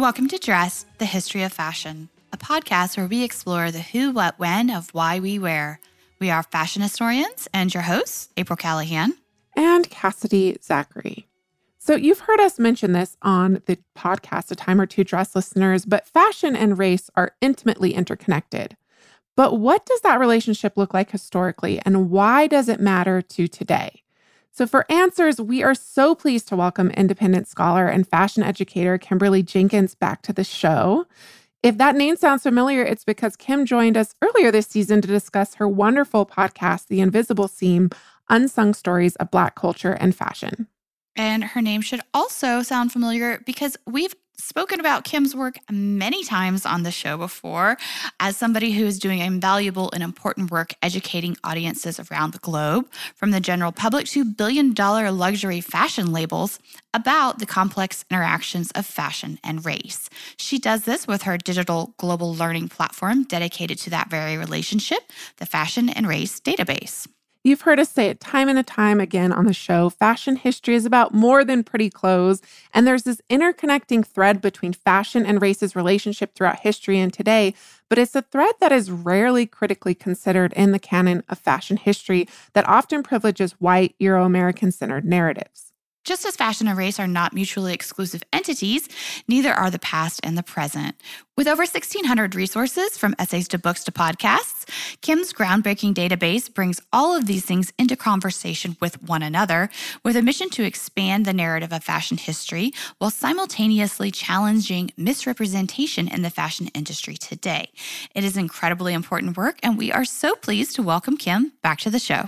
Welcome to Dress, the History of Fashion, a podcast where we explore the who, what, when of why we wear. We are fashion historians and your hosts, April Callahan and Cassidy Zachary. So, you've heard us mention this on the podcast a time or two, dress listeners, but fashion and race are intimately interconnected. But what does that relationship look like historically, and why does it matter to today? So, for answers, we are so pleased to welcome independent scholar and fashion educator Kimberly Jenkins back to the show. If that name sounds familiar, it's because Kim joined us earlier this season to discuss her wonderful podcast, The Invisible Seam Unsung Stories of Black Culture and Fashion. And her name should also sound familiar because we've spoken about Kim's work many times on the show before as somebody who is doing invaluable and important work educating audiences around the globe, from the general public to billion dollar luxury fashion labels, about the complex interactions of fashion and race. She does this with her digital global learning platform dedicated to that very relationship, the Fashion and Race Database. You've heard us say it time and time again on the show. Fashion history is about more than pretty clothes. And there's this interconnecting thread between fashion and race's relationship throughout history and today. But it's a thread that is rarely critically considered in the canon of fashion history that often privileges white, Euro American centered narratives. Just as fashion and race are not mutually exclusive entities, neither are the past and the present. With over 1,600 resources from essays to books to podcasts, Kim's groundbreaking database brings all of these things into conversation with one another with a mission to expand the narrative of fashion history while simultaneously challenging misrepresentation in the fashion industry today. It is incredibly important work, and we are so pleased to welcome Kim back to the show.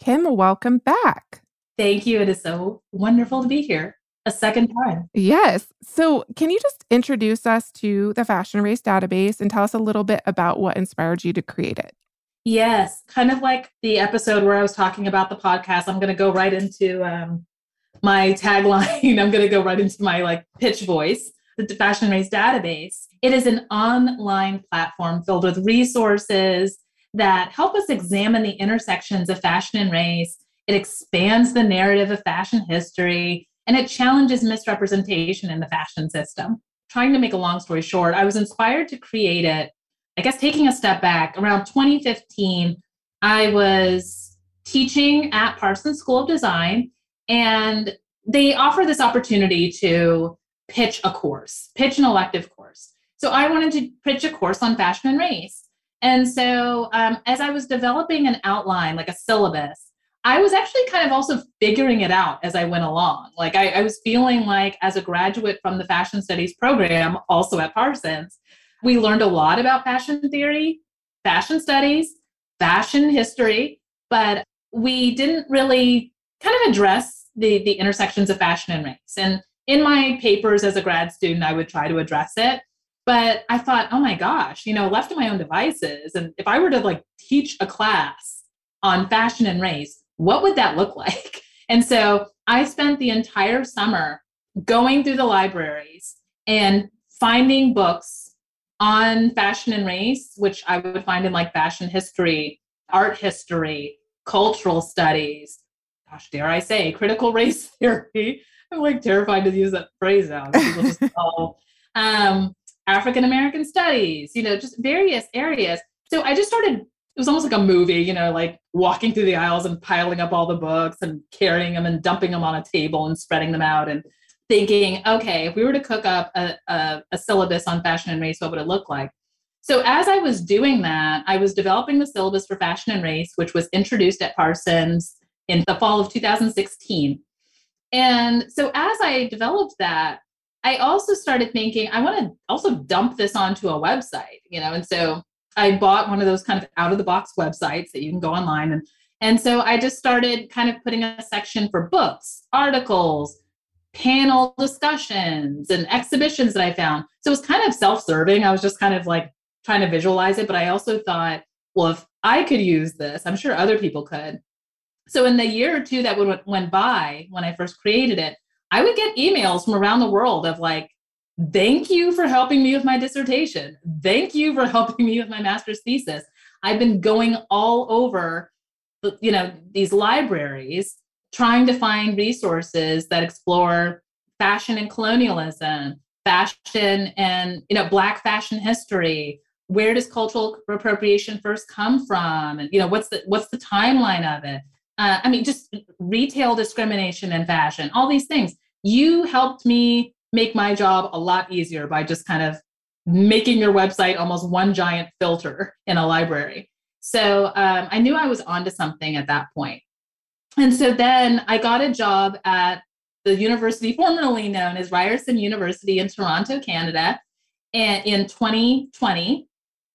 Kim, welcome back. Thank you. It is so wonderful to be here a second time. Yes. So, can you just introduce us to the Fashion Race database and tell us a little bit about what inspired you to create it? Yes, kind of like the episode where I was talking about the podcast. I'm going to go right into um, my tagline. I'm going to go right into my like pitch voice. The Fashion Race database. It is an online platform filled with resources that help us examine the intersections of fashion and race it expands the narrative of fashion history and it challenges misrepresentation in the fashion system. Trying to make a long story short, I was inspired to create it. I guess taking a step back, around 2015, I was teaching at Parsons School of Design, and they offer this opportunity to pitch a course, pitch an elective course. So I wanted to pitch a course on fashion and race. And so um, as I was developing an outline, like a syllabus, I was actually kind of also figuring it out as I went along. Like I, I, was feeling like as a graduate from the fashion studies program, also at Parsons, we learned a lot about fashion theory, fashion studies, fashion history, but we didn't really kind of address the, the intersections of fashion and race. And in my papers as a grad student, I would try to address it. But I thought, oh my gosh, you know, left to my own devices, and if I were to like teach a class on fashion and race, what would that look like? And so I spent the entire summer going through the libraries and finding books on fashion and race, which I would find in like fashion history, art history, cultural studies, gosh, dare I say, critical race theory. I'm like terrified to use that phrase now. People just call um, African American studies, you know, just various areas. So I just started it was almost like a movie, you know, like walking through the aisles and piling up all the books and carrying them and dumping them on a table and spreading them out and thinking, okay, if we were to cook up a, a, a syllabus on fashion and race, what would it look like? So as I was doing that, I was developing the syllabus for fashion and race, which was introduced at Parsons in the fall of 2016. And so as I developed that, I also started thinking, I want to also dump this onto a website, you know, and so I bought one of those kind of out of the box websites that you can go online and and so I just started kind of putting a section for books, articles, panel discussions, and exhibitions that I found. So it was kind of self serving. I was just kind of like trying to visualize it. But I also thought, well, if I could use this, I'm sure other people could. So in the year or two that went by when I first created it, I would get emails from around the world of like, thank you for helping me with my dissertation. Thank you for helping me with my master's thesis. I've been going all over, you know, these libraries trying to find resources that explore fashion and colonialism, fashion and, you know, black fashion history. Where does cultural appropriation first come from? And, you know, what's the what's the timeline of it? Uh, I mean, just retail discrimination in fashion, all these things. You helped me make my job a lot easier by just kind of making your website almost one giant filter in a library. So um, I knew I was onto something at that point. And so then I got a job at the university formerly known as Ryerson University in Toronto, Canada, and in 2020.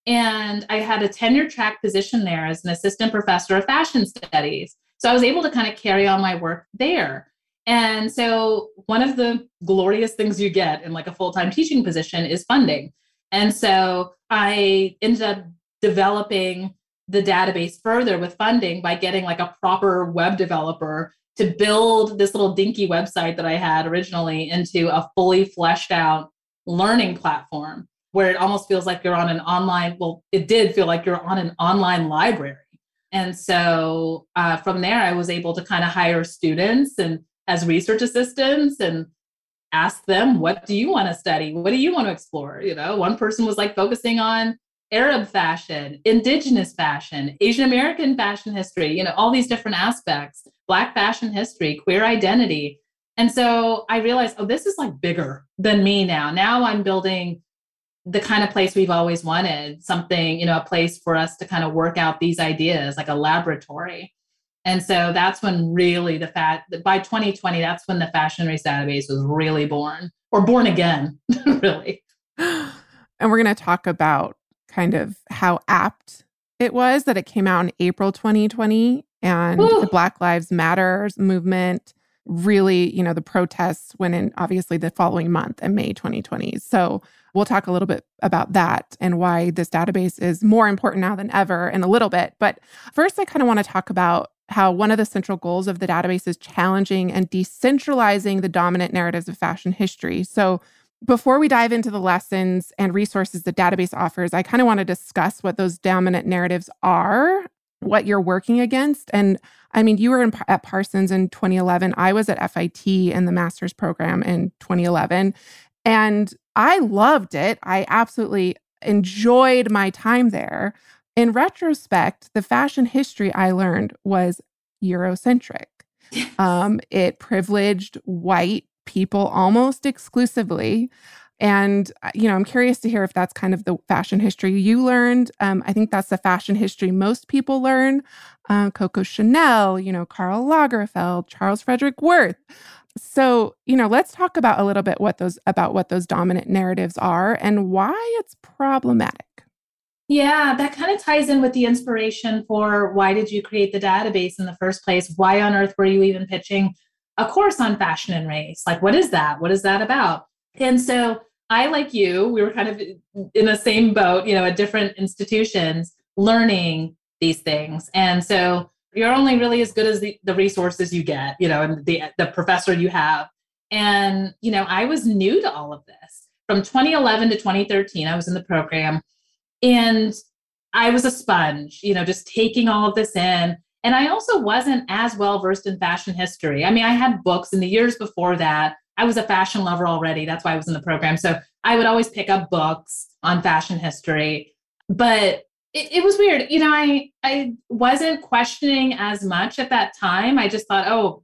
And I had a tenure track position there as an assistant professor of fashion studies. So I was able to kind of carry on my work there. And so one of the glorious things you get in like a full-time teaching position is funding. And so I ended up developing the database further with funding by getting like a proper web developer to build this little dinky website that I had originally into a fully fleshed out learning platform where it almost feels like you're on an online, well, it did feel like you're on an online library. And so uh, from there, I was able to kind of hire students and as research assistants and ask them, what do you want to study? What do you want to explore? You know, one person was like focusing on Arab fashion, indigenous fashion, Asian American fashion history, you know, all these different aspects, Black fashion history, queer identity. And so I realized, oh, this is like bigger than me now. Now I'm building the kind of place we've always wanted, something, you know, a place for us to kind of work out these ideas, like a laboratory. And so that's when really the fact that by 2020, that's when the fashion race database was really born or born again, really. And we're going to talk about kind of how apt it was that it came out in April 2020 and the Black Lives Matters movement really, you know, the protests went in obviously the following month in May 2020. So we'll talk a little bit about that and why this database is more important now than ever in a little bit. But first, I kind of want to talk about how one of the central goals of the database is challenging and decentralizing the dominant narratives of fashion history. So before we dive into the lessons and resources the database offers, I kind of want to discuss what those dominant narratives are, what you're working against. And I mean, you were in, at Parsons in 2011. I was at FIT in the master's program in 2011. And I loved it. I absolutely enjoyed my time there. In retrospect, the fashion history I learned was Eurocentric. Um, it privileged white people almost exclusively. And, uh, you know, I'm curious to hear if that's kind of the fashion history you learned. Um, I think that's the fashion history most people learn. Uh, Coco Chanel, you know, Karl Lagerfeld, Charles Frederick Worth. So, you know, let's talk about a little bit what those about what those dominant narratives are and why it's problematic. Yeah, that kind of ties in with the inspiration for why did you create the database in the first place? Why on earth were you even pitching a course on fashion and race. Like, what is that? What is that about? And so I, like you, we were kind of in the same boat, you know, at different institutions learning these things. And so you're only really as good as the, the resources you get, you know, and the, the professor you have. And, you know, I was new to all of this. From 2011 to 2013, I was in the program and I was a sponge, you know, just taking all of this in and I also wasn't as well versed in fashion history. I mean, I had books in the years before that. I was a fashion lover already. That's why I was in the program. So I would always pick up books on fashion history. But it, it was weird. You know, I I wasn't questioning as much at that time. I just thought, oh,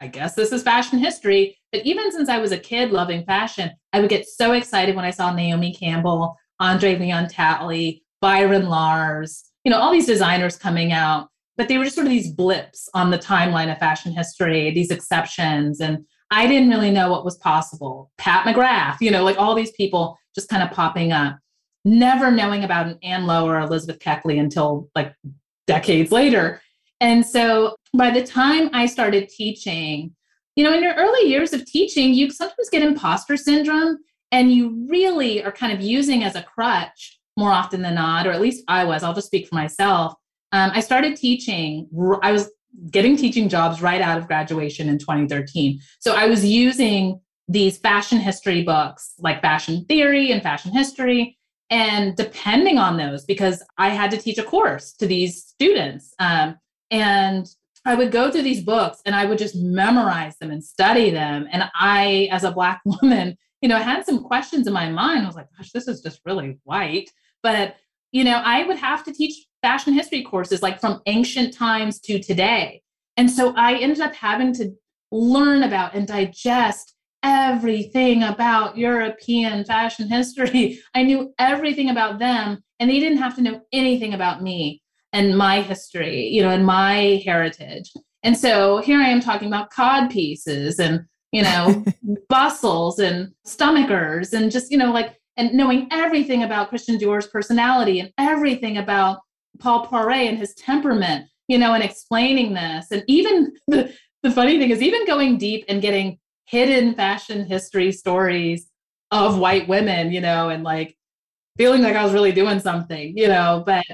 I guess this is fashion history. But even since I was a kid loving fashion, I would get so excited when I saw Naomi Campbell, Andre Leon Talley, Byron Lars, you know, all these designers coming out but they were just sort of these blips on the timeline of fashion history, these exceptions. And I didn't really know what was possible. Pat McGrath, you know, like all these people just kind of popping up, never knowing about an Ann Lowe or Elizabeth Keckley until like decades later. And so by the time I started teaching, you know, in your early years of teaching, you sometimes get imposter syndrome and you really are kind of using as a crutch more often than not, or at least I was, I'll just speak for myself. Um, I started teaching, I was getting teaching jobs right out of graduation in 2013. So I was using these fashion history books like Fashion Theory and Fashion History, and depending on those, because I had to teach a course to these students. Um, and I would go through these books and I would just memorize them and study them. And I, as a Black woman, you know, I had some questions in my mind. I was like, gosh, this is just really white. But, you know, I would have to teach fashion history courses like from ancient times to today. And so I ended up having to learn about and digest everything about European fashion history. I knew everything about them, and they didn't have to know anything about me and my history, you know, and my heritage. And so here I am talking about cod pieces and, you know, bustles and stomachers and just, you know, like, and knowing everything about Christian Dior's personality and everything about Paul Poiret and his temperament, you know, and explaining this. And even the, the funny thing is, even going deep and getting hidden fashion history stories of white women, you know, and like feeling like I was really doing something, you know, but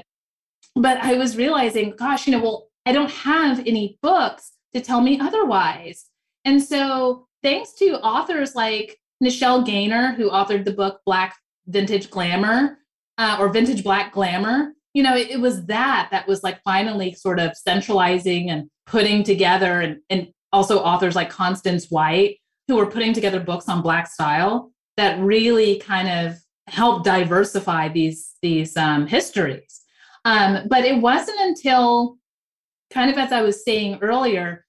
but I was realizing, gosh, you know, well, I don't have any books to tell me otherwise. And so, thanks to authors like Nichelle Gainer, who authored the book Black Vintage Glamour uh, or Vintage Black Glamour, you know, it, it, was that that was like finally sort of centralizing and putting together, and, and also authors like Constance White, who were putting together books on Black style that really kind of helped diversify these these um, histories. Um, but it wasn't until kind of as I was saying earlier,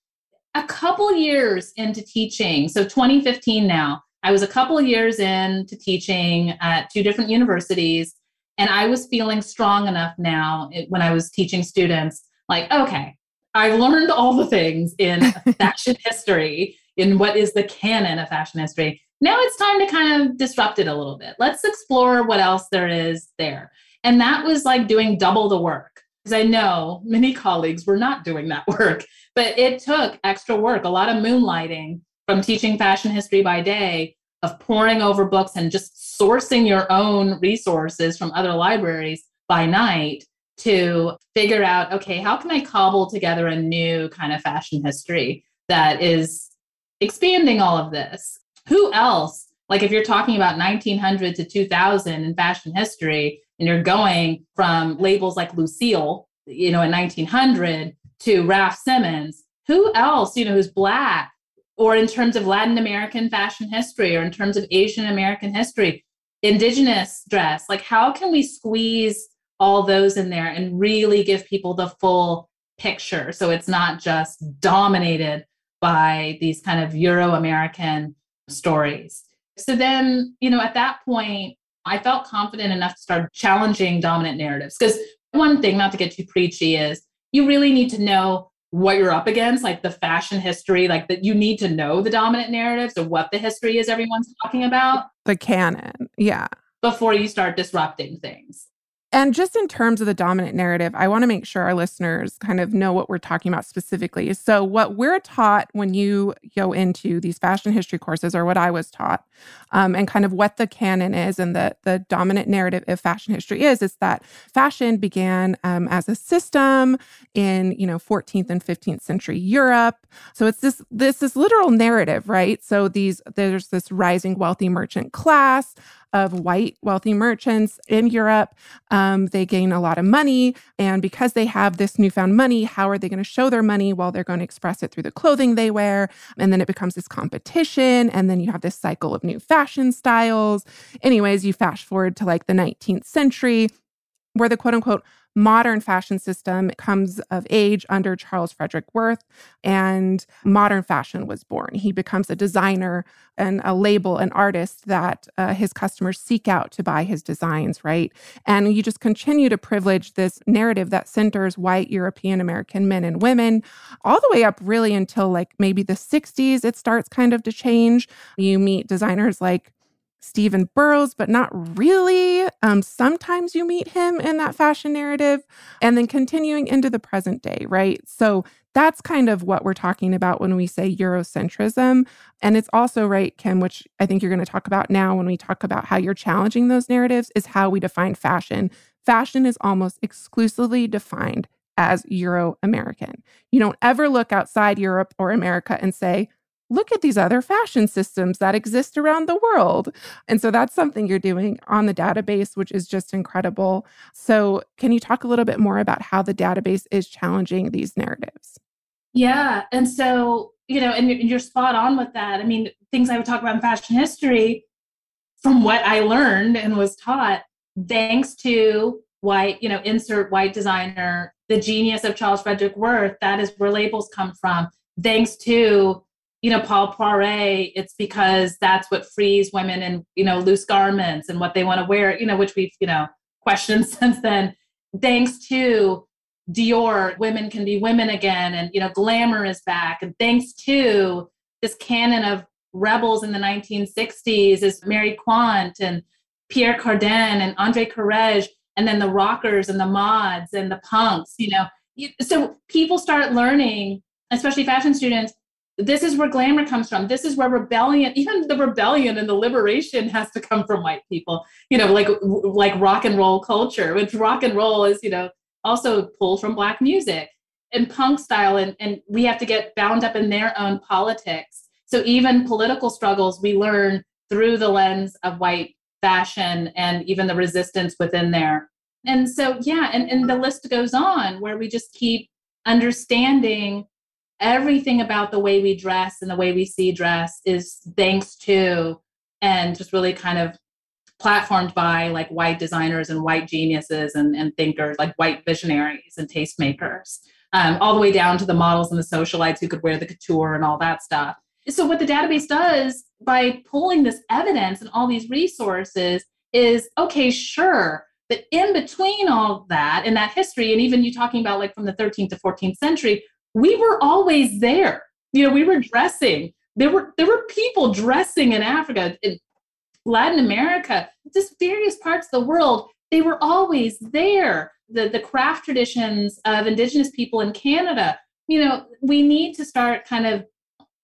a couple years into teaching, so 2015 now, I was a couple years into teaching at two different universities, and I was feeling strong enough now when I was teaching students, like, okay, I've learned all the things in fashion history, in what is the canon of fashion history. Now it's time to kind of disrupt it a little bit. Let's explore what else there is there. And that was like doing double the work. I know many colleagues were not doing that work, but it took extra work, a lot of moonlighting from teaching fashion history by day, of poring over books and just sourcing your own resources from other libraries by night to figure out okay, how can I cobble together a new kind of fashion history that is expanding all of this? Who else? Like if you're talking about 1900 to 2000 in fashion history, and you're going from labels like Lucile, you know, in 1900 to Raf Simons, who else, you know, who's Black, or in terms of Latin American fashion history, or in terms of Asian American history, Indigenous dress, like how can we squeeze all those in there and really give people the full picture so it's not just dominated by these kind of Euro American stories. So then, you know, at that point, I felt confident enough to start challenging dominant narratives. Because one thing, not to get too preachy, is you really need to know what you're up against, like the fashion history, like that you need to know the dominant narratives or what the history is everyone's talking about. The canon. Yeah. Before you start disrupting things. And just in terms of the dominant narrative, I want to make sure our listeners kind of know what we're talking about specifically. So, what we're taught when you go into these fashion history courses, or what I was taught, um, and kind of what the canon is and the, the dominant narrative of fashion history is, is that fashion began um, as a system in you know 14th and 15th century Europe. So it's this this this literal narrative, right? So these there's this rising wealthy merchant class of white wealthy merchants in Europe. Um, they gain a lot of money. And because they have this newfound money, how are they going to show their money? Well, they're going to express it through the clothing they wear. And then it becomes this competition. And then you have this cycle of new fashion styles. Anyways, you fast forward to like the 19th century where the quote unquote modern fashion system comes of age under Charles Frederick Worth, and modern fashion was born. He becomes a designer and a label, an artist that uh, his customers seek out to buy his designs, right? And you just continue to privilege this narrative that centers white European American men and women all the way up really until like maybe the 60s. It starts kind of to change. You meet designers like Stephen Burrows, but not really. Um, sometimes you meet him in that fashion narrative, and then continuing into the present day, right? So that's kind of what we're talking about when we say Eurocentrism. And it's also, right, Kim, which I think you're going to talk about now when we talk about how you're challenging those narratives, is how we define fashion. Fashion is almost exclusively defined as Euro American. You don't ever look outside Europe or America and say, look at these other fashion systems that exist around the world. And so that's something you're doing on the database, which is just incredible. So, can you talk a little bit more about how the database is challenging these narratives? Yeah. And so, you know, and you're spot on with that. I mean, things I would talk about in fashion history from what I learned and was taught, thanks to white, you know, insert white designer, the genius of Charles Frederick Worth, that is where labels come from. Thanks to you know, Paul Poiret, it's because that's what frees women in, you know, loose garments and what they want to wear, you know, which we've, you know, questioned since then. Thanks to Dior, women can be women again, and you know, glamour is back. And thanks to this canon of rebels in the 1960s is Mary Quant and Pierre Cardin and Andre Courrèges, and then the rockers and the mods and the punks, you know. So people start learning, especially fashion students, this is where glamour comes from. This is where rebellion even the rebellion and the liberation has to come from white people. You know like like rock and roll culture which rock and roll is you know also pulled from black music and punk style. And, and we have to get bound up in their own politics. So even political struggles we learn through the lens of white fashion and even the resistance within there. And so yeah and, and the list goes on where we just keep understanding everything about the way we dress and the way we see dress is thanks to and just really kind of platformed by like white designers and white geniuses and, and thinkers like white visionaries and tastemakers um, all the way down to the models and the socialites who could wear the couture and all that stuff. So what the database does by pulling this evidence and all these resources is okay sure but in between all that and that history and even you talking about like from the 13th to 14th century we were always there. You know, we were dressing. There were there were people dressing in Africa, in Latin America, just various parts of the world. They were always there. The the craft traditions of indigenous people in Canada. You know, we need to start kind of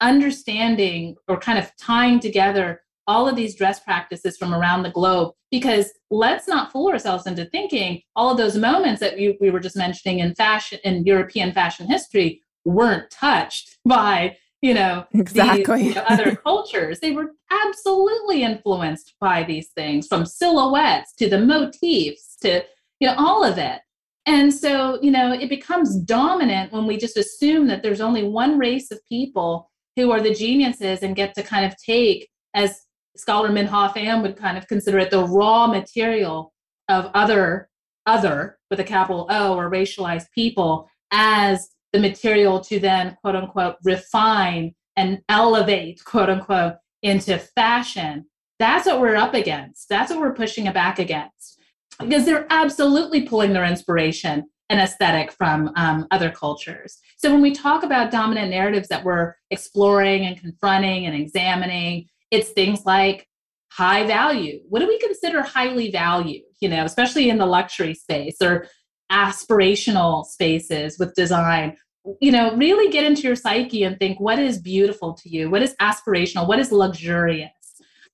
understanding or kind of tying together all of these dress practices from around the globe because let's not fool ourselves into thinking all of those moments that we, we were just mentioning in fashion in european fashion history weren't touched by you know exactly. these, you know, other cultures. They were absolutely influenced by these things from silhouettes to the motifs to you know all of it. And so you know it becomes dominant when we just assume that there's only one race of people who are the geniuses and get to kind of take as scholar Minh-Ha Pham would kind of consider it the raw material of other other with a capital O or racialized people as the material to then quote unquote refine and elevate quote unquote into fashion. That's what we're up against. That's what we're pushing it back against. Because they're absolutely pulling their inspiration and aesthetic from um, other cultures. So when we talk about dominant narratives that we're exploring and confronting and examining it's things like high value. What do we consider highly valued, you know, especially in the luxury space or aspirational spaces with design? You know, really get into your psyche and think what is beautiful to you? What is aspirational? What is luxurious?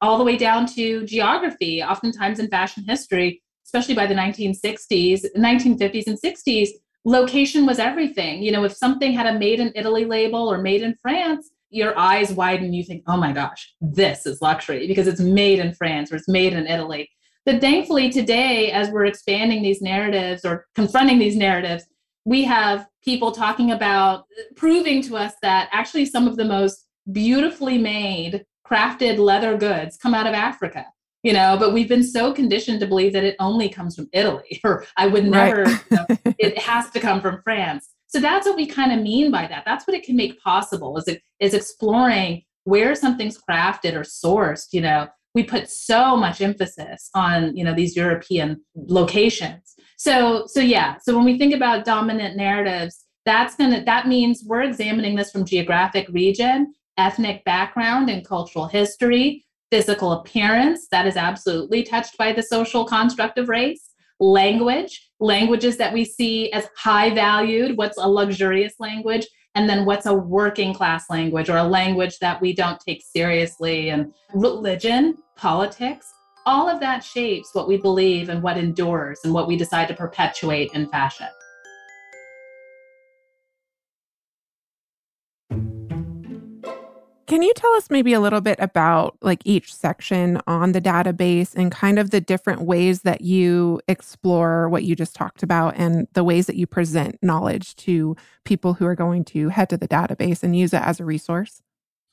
All the way down to geography. Oftentimes in fashion history, especially by the 1960s, 1950s, and 60s, location was everything. You know, if something had a made in Italy label or made in France, your eyes widen you think oh my gosh this is luxury because it's made in france or it's made in italy. But thankfully today as we're expanding these narratives or confronting these narratives we have people talking about proving to us that actually some of the most beautifully made crafted leather goods come out of africa you know? But we've been so conditioned to believe that it only comes from italy or i would never right. you know, it has to come from france so that's what we kind of mean by that. That's what it can make possible is it is exploring where something's crafted or sourced, you know. We put so much emphasis on, you know, these European locations. So so yeah, so when we think about dominant narratives, that's to that means we're examining this from geographic region, ethnic background and cultural history, physical appearance, that is absolutely touched by the social construct of race, language, languages that we see as high valued, what's a luxurious language, and then what's a working class language or a language that we don't take seriously, and religion, politics. All of that shapes what we believe and what endures and what we decide to perpetuate in fashion. Can you tell us maybe a little bit about like each section on the database and kind of the different ways that you explore what you just talked about and the ways that you present knowledge to people who are going to head to the database and use it as a resource?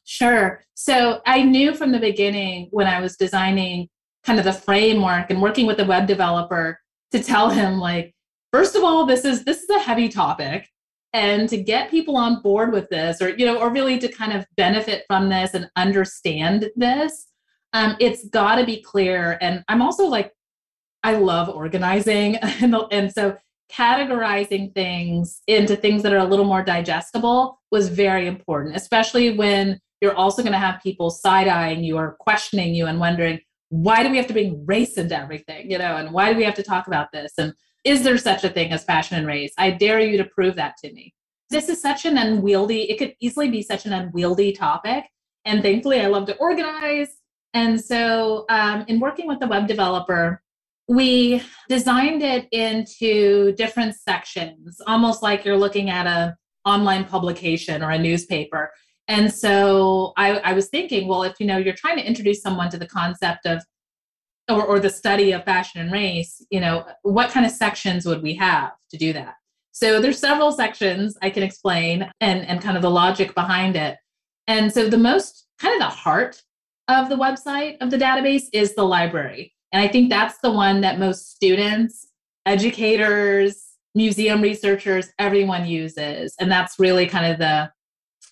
Sure. So I knew from the beginning when I was designing kind of the framework and working with the web developer to tell him like first of all this is this is a heavy topic and to get people on board with this or you know or really to kind of benefit from this and understand this um, it's got to be clear. And i'm also like i love organizing and, and so categorizing things into things that are a little more digestible was very important especially when you're also going to have people side-eyeing you or questioning you and wondering why do we have to bring race into everything? You know and why do we have to talk about this? And is there such a thing as fashion and race? I dare you to prove that to me. This is such an unwieldy, it could easily be such an unwieldy topic. And thankfully, I love to organize. And so, um, in working with the web developer, we designed it into different sections, almost like you're looking at a online publication or a newspaper. And so I, I was thinking, well, if you know you're trying to introduce someone to the concept of or, or the study of fashion and race, you know, what kind of sections would we have to do that? So there's several sections I can explain and, and kind of the logic behind it. And so the most kind of the heart of the website of the database is the library. And I think that's the one that most students, educators, museum researchers, everyone uses. And that's really kind of the,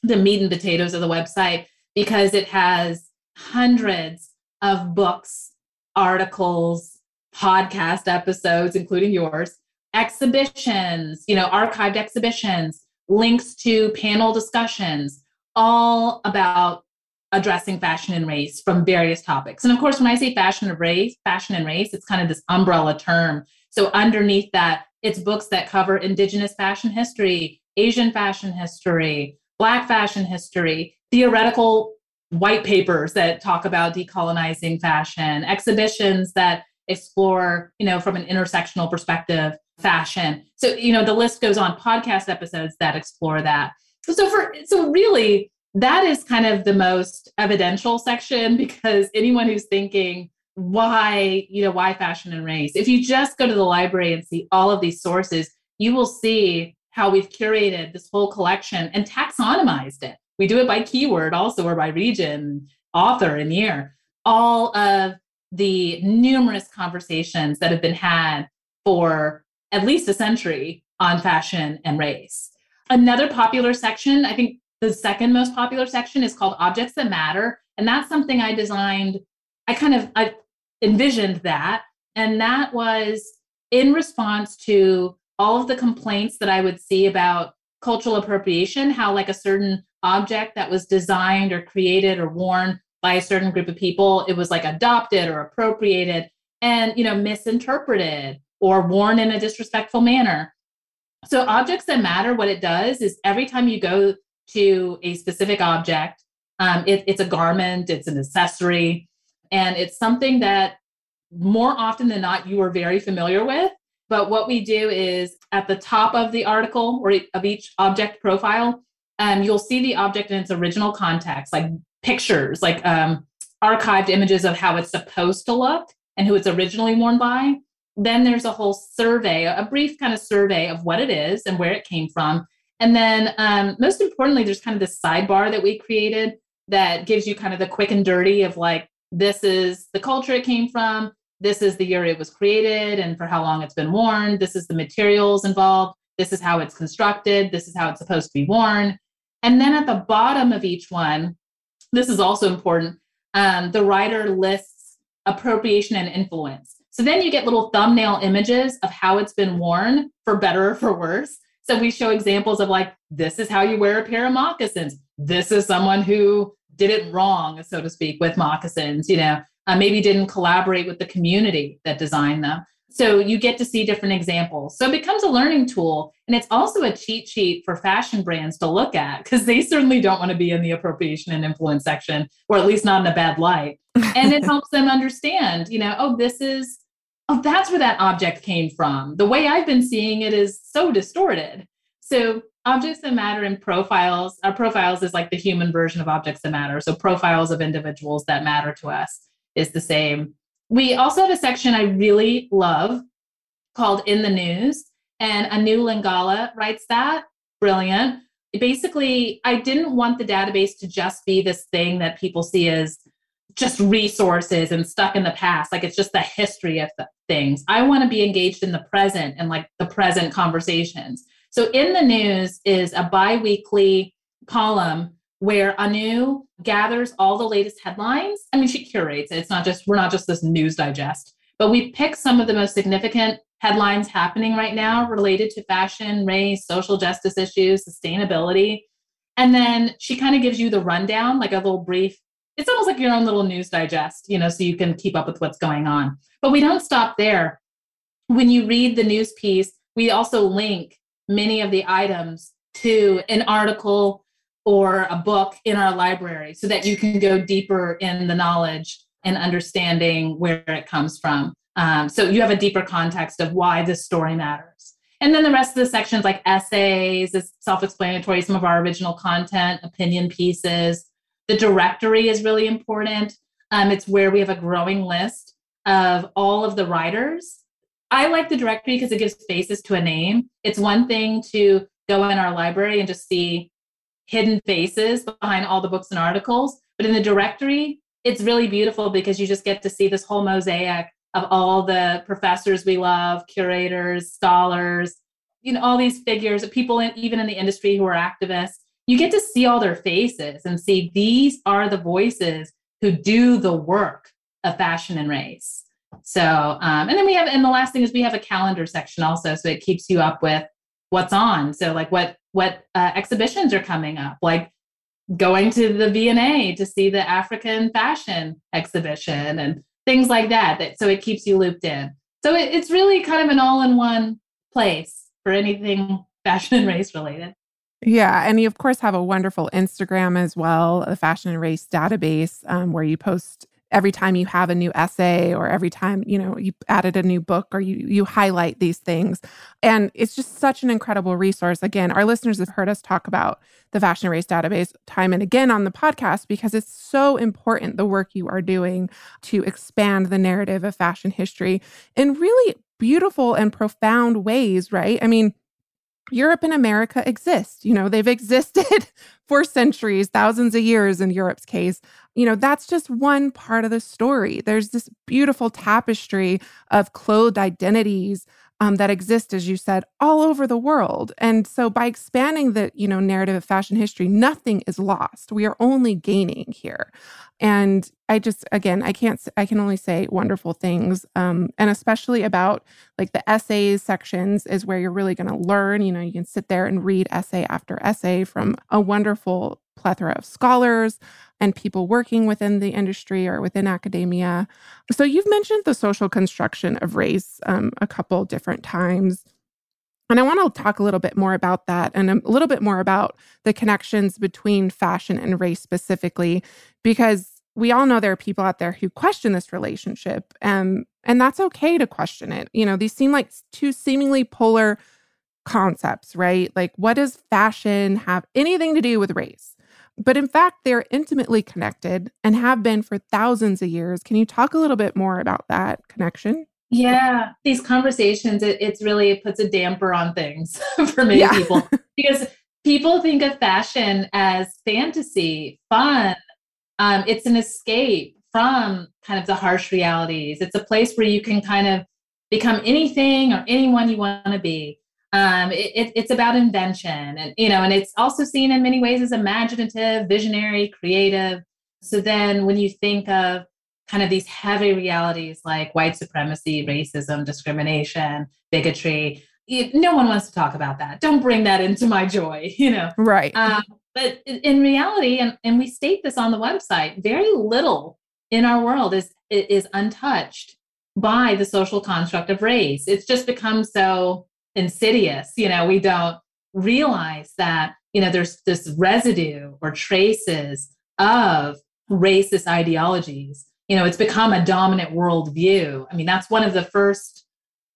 the meat and potatoes of the website because it has hundreds of books articles, podcast episodes, including yours, exhibitions, you know, archived exhibitions, links to panel discussions, all about addressing fashion and race from various topics. And of course, when I say fashion and race, fashion and race, it's kind of this umbrella term. So underneath that, it's books that cover indigenous fashion history, Asian fashion history, black fashion history, theoretical white papers that talk about decolonizing fashion, exhibitions that explore, you know, from an intersectional perspective, fashion. So, you know, the list goes on, podcast episodes that explore that. So for so really that is kind of the most evidential section because anyone who's thinking why, you know, why fashion and race, if you just go to the library and see all of these sources, you will see how we've curated this whole collection and taxonomized it we do it by keyword also or by region, author, and year. All of the numerous conversations that have been had for at least a century on fashion and race. Another popular section, I think the second most popular section is called Objects That Matter. And that's something I designed. I kind of I envisioned that. And that was in response to all of the complaints that I would see about cultural appropriation, how like a certain object that was designed or created or worn by a certain group of people, it was like adopted or appropriated and you know misinterpreted or worn in a disrespectful manner. So objects that matter, what it does is every time you go to a specific object, um, it, it's a garment, it's an accessory, and it's something that more often than not you are very familiar with but what we do is at the top of the article or of each object profile, um, you'll see the object in its original context, like pictures, like um, archived images of how it's supposed to look and who it's originally worn by. Then there's a whole survey, a brief kind of survey of what it is and where it came from. And then, um, most importantly, there's kind of this sidebar that we created that gives you kind of the quick and dirty of like, this is the culture it came from, this is the year it was created and for how long it's been worn. This is the materials involved. This is how it's constructed. This is how it's supposed to be worn. And then at the bottom of each one, this is also important. Um, the writer lists appropriation and influence. So then you get little thumbnail images of how it's been worn for better or for worse. So we show examples of like, this is how you wear a pair of moccasins. This is someone who did it wrong, so to speak, with moccasins, you know, uh, maybe didn't collaborate with the community that designed them. So you get to see different examples. So it becomes a learning tool. And it's also a cheat sheet for fashion brands to look at because they certainly don't want to be in the appropriation and influence section, or at least not in a bad light. And it helps them understand, you know, oh, this is, oh, that's where that object came from. The way I've been seeing it is so distorted. So objects that matter in profiles, our profiles is like the human version of objects that matter. So profiles of individuals that matter to us is the same we also have a section I really love called In the News, and Anu Lingala writes that. Brilliant. Basically, I didn't want the database to just be this thing that people see as just resources and stuck in the past. Like it's just the history of the things. I want to be engaged in the present and like the present conversations. So, In the News is a bi weekly column where Anu gathers all the latest headlines. I mean, she curates it. It's not just, we're not just this news digest, but we pick some of the most significant headlines happening right now related to fashion, race, social justice issues, sustainability. And then she kind of gives you the rundown, like a little brief. It's almost like your own little news digest, you know, so you can keep up with what's going on. But we don't stop there. When you read the news piece, we also link many of the items to an article or a book in our library so that you can go deeper in the knowledge and understanding where it comes from. Um, so you have a deeper context of why this story matters. And then the rest of the sections, like essays, is self explanatory, some of our original content, opinion pieces. The directory is really important. Um, it's where we have a growing list of all of the writers. I like the directory because it gives faces to a name. It's one thing to go in our library and just see hidden faces behind all the books and articles. But in the directory, it's really beautiful because you just get to see this whole mosaic of all the professors we love, curators, scholars, you know, all these figures, people in, even in the industry who are activists. You get to see all their faces and see these are the voices who do the work of fashion and race. So, um, and then we have, and the last thing is we have a calendar section also, so it keeps you up with what's on. So, like what what uh, exhibitions are coming up, like going to the V&A to see the African fashion exhibition and things like that. that so it keeps you looped in. So it, it's really kind of an all-in-one place for anything fashion and race related. Yeah, and you of course have a wonderful Instagram as well, the Fashion and Race database, um, where you post every time you have a new essay or every time you know you added a new book or you you highlight these things. And it's just such an incredible resource. Again our listeners have heard us talk about the fashion race database time and again on the podcast because it's so important the work you are doing to expand the narrative of fashion history in really beautiful and profound ways right? I mean Europe and America exist. You know, they've existed for centuries, thousands of years in Europe's case. You know, that's just one part of the story. There's this beautiful tapestry of clothed identities um, that exist, as you said, all over the world. And so by expanding the, you know, narrative of fashion history, nothing is lost. We are only gaining here. And I just, again, I can't, I can only say wonderful things. Um, and especially about like the essays sections is where you're really going to learn. You know, you can sit there and read essay after essay from a wonderful plethora of scholars and people working within the industry or within academia. So you've mentioned the social construction of race um, a couple different times. And I want to talk a little bit more about that and a little bit more about the connections between fashion and race specifically, because we all know there are people out there who question this relationship. And, and that's okay to question it. You know, these seem like two seemingly polar concepts, right? Like, what does fashion have anything to do with race? But in fact, they're intimately connected and have been for thousands of years. Can you talk a little bit more about that connection? Yeah, these conversations, it, it's really it puts a damper on things for many yeah. people because people think of fashion as fantasy, fun. Um, it's an escape from kind of the harsh realities. It's a place where you can kind of become anything or anyone you want to be. Um, it, it's about invention, and you know, and it's also seen in many ways as imaginative, visionary, creative. So then, when you think of kind of these heavy realities like white supremacy, racism, discrimination, bigotry. it, no one wants to talk about that. Don't bring that into my joy, you know. Right. Um, but in reality, and, and we state this on the website, very little in our world is is untouched by the social construct of race. It's just become so insidious. You know, we don't realize that, you know, there's this residue or traces of racist ideologies. You know, it's become a dominant worldview. I mean, that's one of the first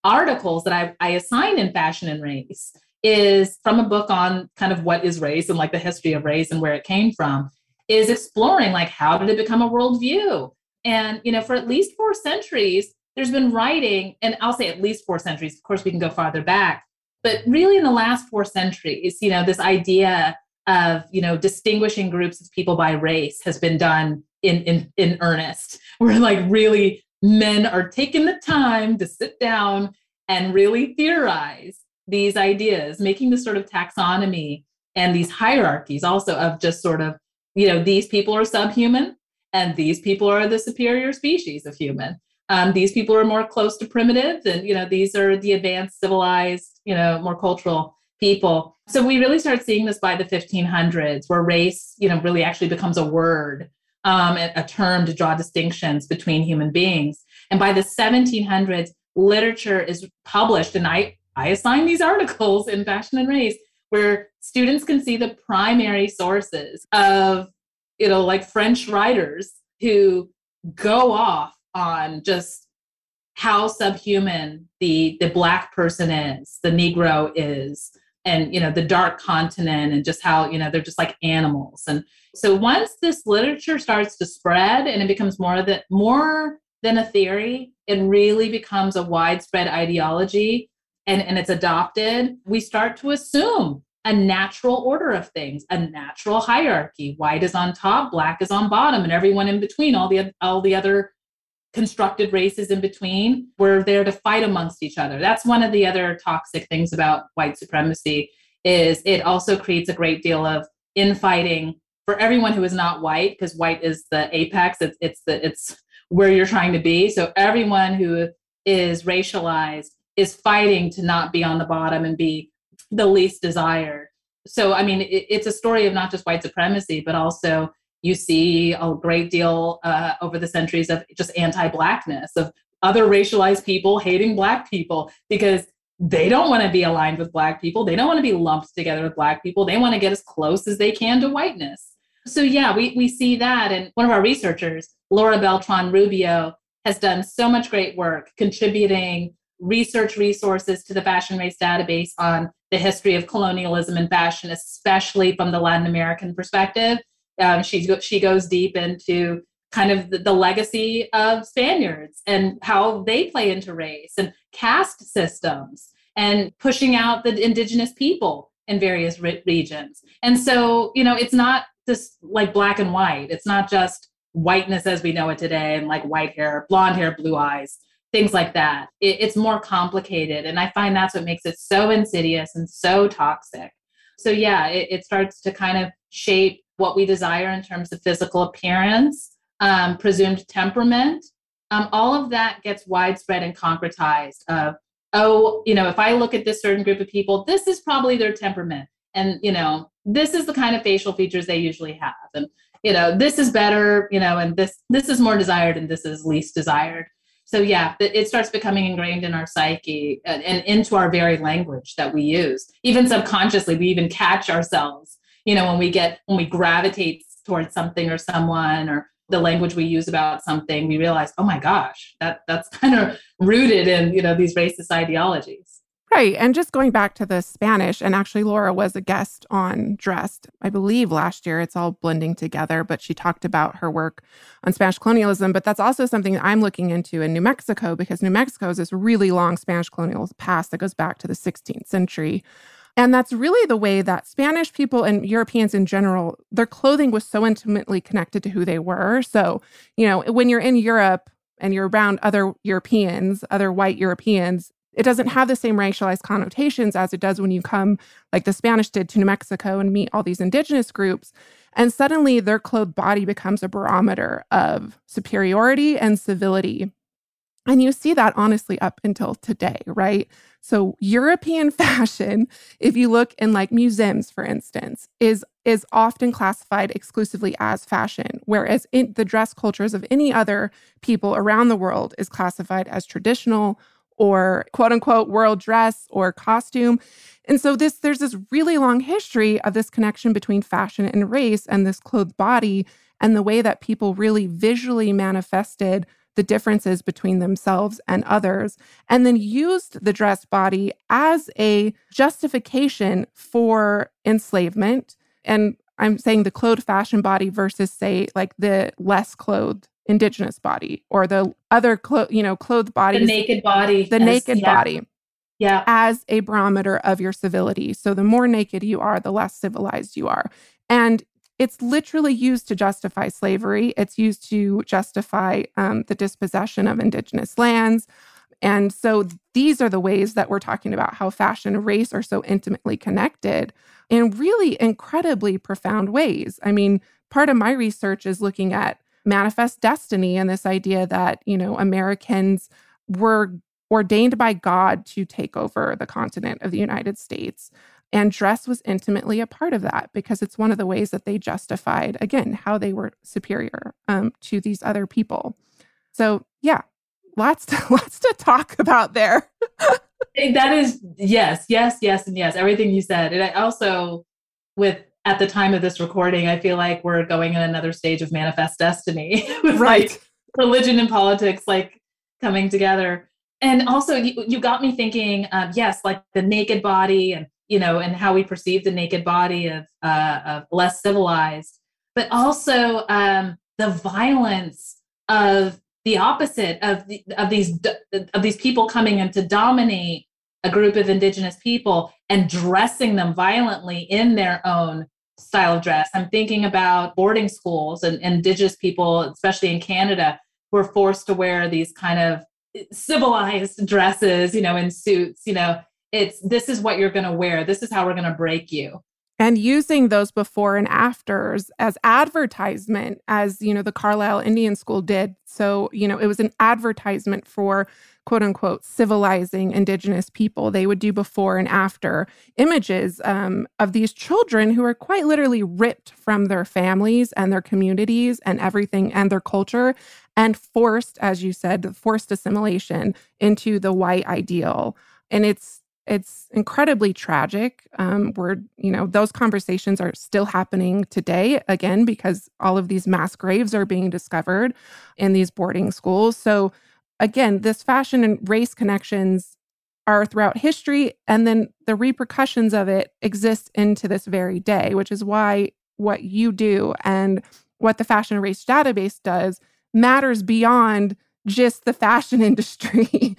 articles that I, I assign in Fashion and Race is from a book on kind of what is race and like the history of race and where it came from is exploring like how did it become a worldview and you know for at least four centuries there's been writing and i'll say at least four centuries of course we can go farther back but really in the last four centuries you know this idea of you know distinguishing groups of people by race has been done in in, in earnest where like really men are taking the time to sit down and really theorize these ideas, making this sort of taxonomy and these hierarchies also of just sort of, you know, these people are subhuman and these people are the superior species of human. Um, these people are more close to primitive and, you know, these are the advanced, civilized, you know, more cultural people. So we really start seeing this by the 1500s where race, you know, really actually becomes a word, um, a term to draw distinctions between human beings. And by the 1700s, literature is published, and I I assign these articles in Fashion and Race where students can see the primary sources of, you know, like French writers who go off on just how subhuman the the black person is, the Negro is, and you know the dark continent, and just how you know they're just like animals. And so once this literature starts to spread and it becomes more that more than a theory, it really becomes a widespread ideology and, and it's adopted, we start to assume a natural order of things, a natural hierarchy. White is on top, black is on bottom, and everyone in between, all the all the other constructed races in between, were there to fight amongst each other. That's one of the other toxic things about white supremacy is it also creates a great deal of infighting for everyone who is not white, because white is the apex. It's it's the it's where you're trying to be. So everyone who is racialized is fighting to not be on the bottom and be the least desired. So, I mean, it, it's a story of not just white supremacy, but also you see a great deal uh, over the centuries of just anti Blackness, of other racialized people hating Black people because they don't want to be aligned with Black people. They don't want to be lumped together with Black people. They want to get as close as they can to whiteness. So, yeah, we, we see that. And one of our researchers, Laura Beltran Rubio, has done so much great work contributing research resources to the Fashion Race database on the history of colonialism and fashion, especially from the Latin American perspective. Um, she, she goes deep into kind of the, the, legacy of Spaniards and how they play into race and caste systems and pushing out the indigenous people in various re- regions. And so, you know, it's not just like black and white. It's not just whiteness as we know it today and like white hair, blonde hair, blue eyes things like that. It, it's more complicated. And I find that's what makes it so insidious and so toxic. So, yeah, it, it starts to kind of shape what we desire in terms of physical appearance, um, presumed temperament. Um, all of that gets widespread and concretized of, oh, you know, if I look at this certain group of people, this is probably their temperament. And, you know, this is the kind of facial features they usually have. And, you know, this is better, you know, and this this is more desired and this is least desired so yeah it starts becoming ingrained in our psyche and, and, into our very language that we use even subconsciously we even catch ourselves you know when we get when we gravitate towards something or someone or the language we use about something we realize oh my gosh that that's kind of rooted in you know these racist ideologies Right. And just going back to the Spanish, and actually, Laura was a guest on Dressed, I believe, last year. It's all blending together, but she talked about her work on Spanish colonialism. But that's also something I'm looking into in New Mexico because New Mexico is this really long Spanish colonial past that goes back to the 16th century. And that's really the way that Spanish people and Europeans in general, their clothing was so intimately connected to who they were. So, you know, when you're in Europe, and you're around other Europeans, other white Europeans, it doesn't have the same racialized connotations as it does when you come, like the Spanish did, to New Mexico and meet all these indigenous groups. And suddenly their clothed body becomes a barometer of superiority and civility. And you see that honestly up until today, right? So European fashion, if you look in like museums, for instance, is is often classified exclusively as fashion, whereas the dress cultures of any other people around the world is classified as traditional or quote unquote world dress or costume. And so this there's this really long history of this connection between fashion and race and this clothed body and the way that people really visually manifested the differences between themselves and others, and then used the dress body as a justification for enslavement. And I'm saying the clothed fashion body versus, say, like the less clothed indigenous body or the other, clo- you know, clothed body, the naked body, the naked yeah. body yeah. as a barometer of your civility. So the more naked you are, the less civilized you are. And it's literally used to justify slavery. It's used to justify um, the dispossession of indigenous lands. And so these are the ways that we're talking about how fashion and race are so intimately connected in really incredibly profound ways. I mean, part of my research is looking at manifest destiny and this idea that, you know, Americans were ordained by God to take over the continent of the United States. And dress was intimately a part of that because it's one of the ways that they justified, again, how they were superior um, to these other people. So, yeah, lots to, lots to talk about there. that is, yes, yes, yes, and yes, everything you said. And I also, with at the time of this recording, I feel like we're going in another stage of manifest destiny with right. like religion and politics like coming together. And also, you, you got me thinking, um, yes, like the naked body and you know, and how we perceive the naked body of, uh, of less civilized, but also um, the violence of the opposite of the, of these of these people coming in to dominate a group of indigenous people and dressing them violently in their own style of dress. I'm thinking about boarding schools and, and indigenous people, especially in Canada, who are forced to wear these kind of civilized dresses, you know, in suits, you know, it's this is what you're going to wear. This is how we're going to break you. And using those before and afters as advertisement, as you know, the Carlisle Indian School did. So, you know, it was an advertisement for quote unquote civilizing indigenous people. They would do before and after images um, of these children who are quite literally ripped from their families and their communities and everything and their culture and forced, as you said, forced assimilation into the white ideal. And it's it's incredibly tragic. Um, we're, you know, those conversations are still happening today, again, because all of these mass graves are being discovered in these boarding schools. So, again, this fashion and race connections are throughout history, and then the repercussions of it exist into this very day, which is why what you do and what the fashion race database does matters beyond just the fashion industry.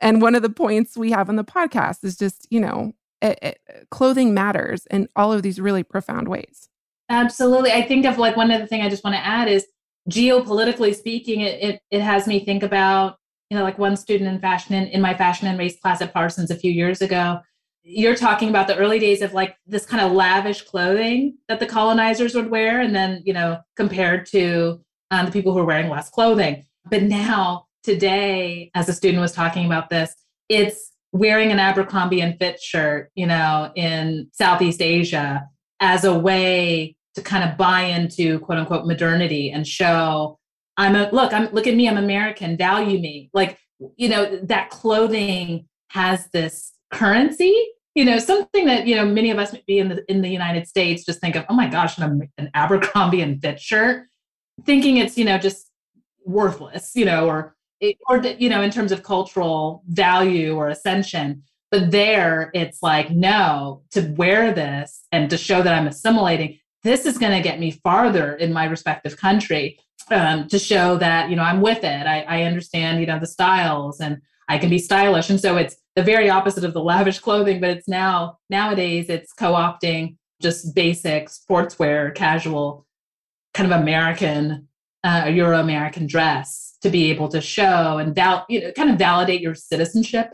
and one of the points we have on the podcast is just, you know, it, it, clothing matters in all of these really profound ways. Absolutely. I think of like one other thing I just want to add is geopolitically speaking, it, it, it has me think about, you know, like one student in fashion in, in my fashion and race class at Parsons a few years ago. You're talking about the early days of like this kind of lavish clothing that the colonizers would wear, and then, you know, compared to um, the people who are wearing less clothing but now, today, as a student was talking about this, it's wearing an Abercrombie and Fitch shirt, you know, in Southeast Asia as a way to kind of buy into quote unquote modernity and show I'm a look, I'm look at me, I'm American, value me. Like, you know, that clothing has this currency, you know, something that, you know, many of us be in the in the United States just think of, oh my gosh, an, an Abercrombie and Fitch shirt, thinking it's, you know, just worthless, you know, or or you know, in terms of cultural value or ascension. But there, it's like, no, to wear this and to show that I'm assimilating, this is going to get me farther in my respective country. Um, to show that you know I'm with it. I, I understand you know the styles and I can be stylish. And so it's the very opposite of the lavish clothing, but it's now nowadays it's co-opting just basic sportswear, casual, kind of American uh, Euro American dress to be able to show and val- you know, kind of validate your citizenship,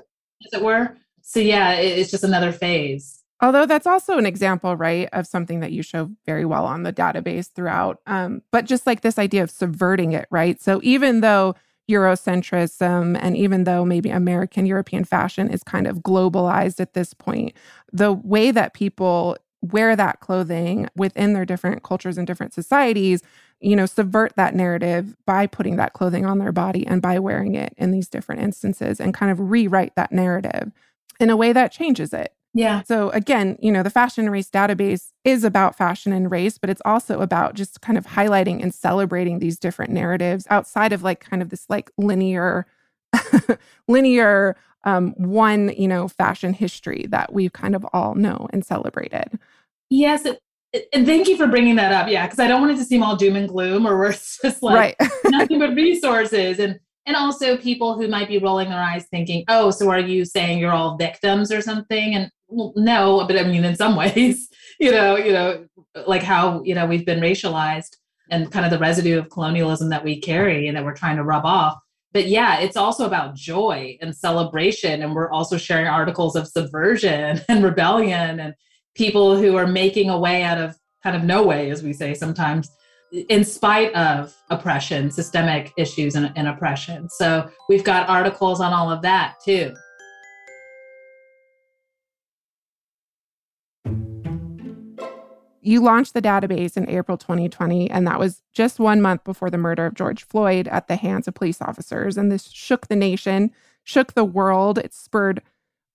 as it were. So, yeah, it, it's just another phase. Although that's also an example, right, of something that you show very well on the database throughout. Um, but just like this idea of subverting it, right? So even though Eurocentrism. And even though maybe American European fashion is kind of globalized at this point, the way that people wear that clothing within their different cultures and different societies, you know, subvert that narrative by putting that clothing on their body and by wearing it in these different instances and kind of rewrite that narrative in a way that changes it. Yeah. So again, you know, the fashion and race database is about fashion and race, but it's also about just kind of highlighting and celebrating these different narratives outside of like kind of this like linear linear um, one, you know, fashion history that we kind of all know and celebrated. Yes. It, and thank you for bringing that up. Yeah. Cause I don't want it to seem all doom and gloom or where it's just like right. nothing but resources. And, and also people who might be rolling their eyes thinking, oh, so are you saying you're all victims or something? And well, no, but I mean, in some ways, you know, you know, like how, you know, we've been racialized and kind of the residue of colonialism that we carry and that we're trying to rub off. But yeah, it's also about joy and celebration. And we're also sharing articles of subversion and rebellion and people who are making a way out of kind of no way, as we say sometimes, in spite of oppression, systemic issues and, and oppression. So we've got articles on all of that too. You launched the database in April 2020, and that was just one month before the murder of George Floyd at the hands of police officers. And this shook the nation, shook the world. It spurred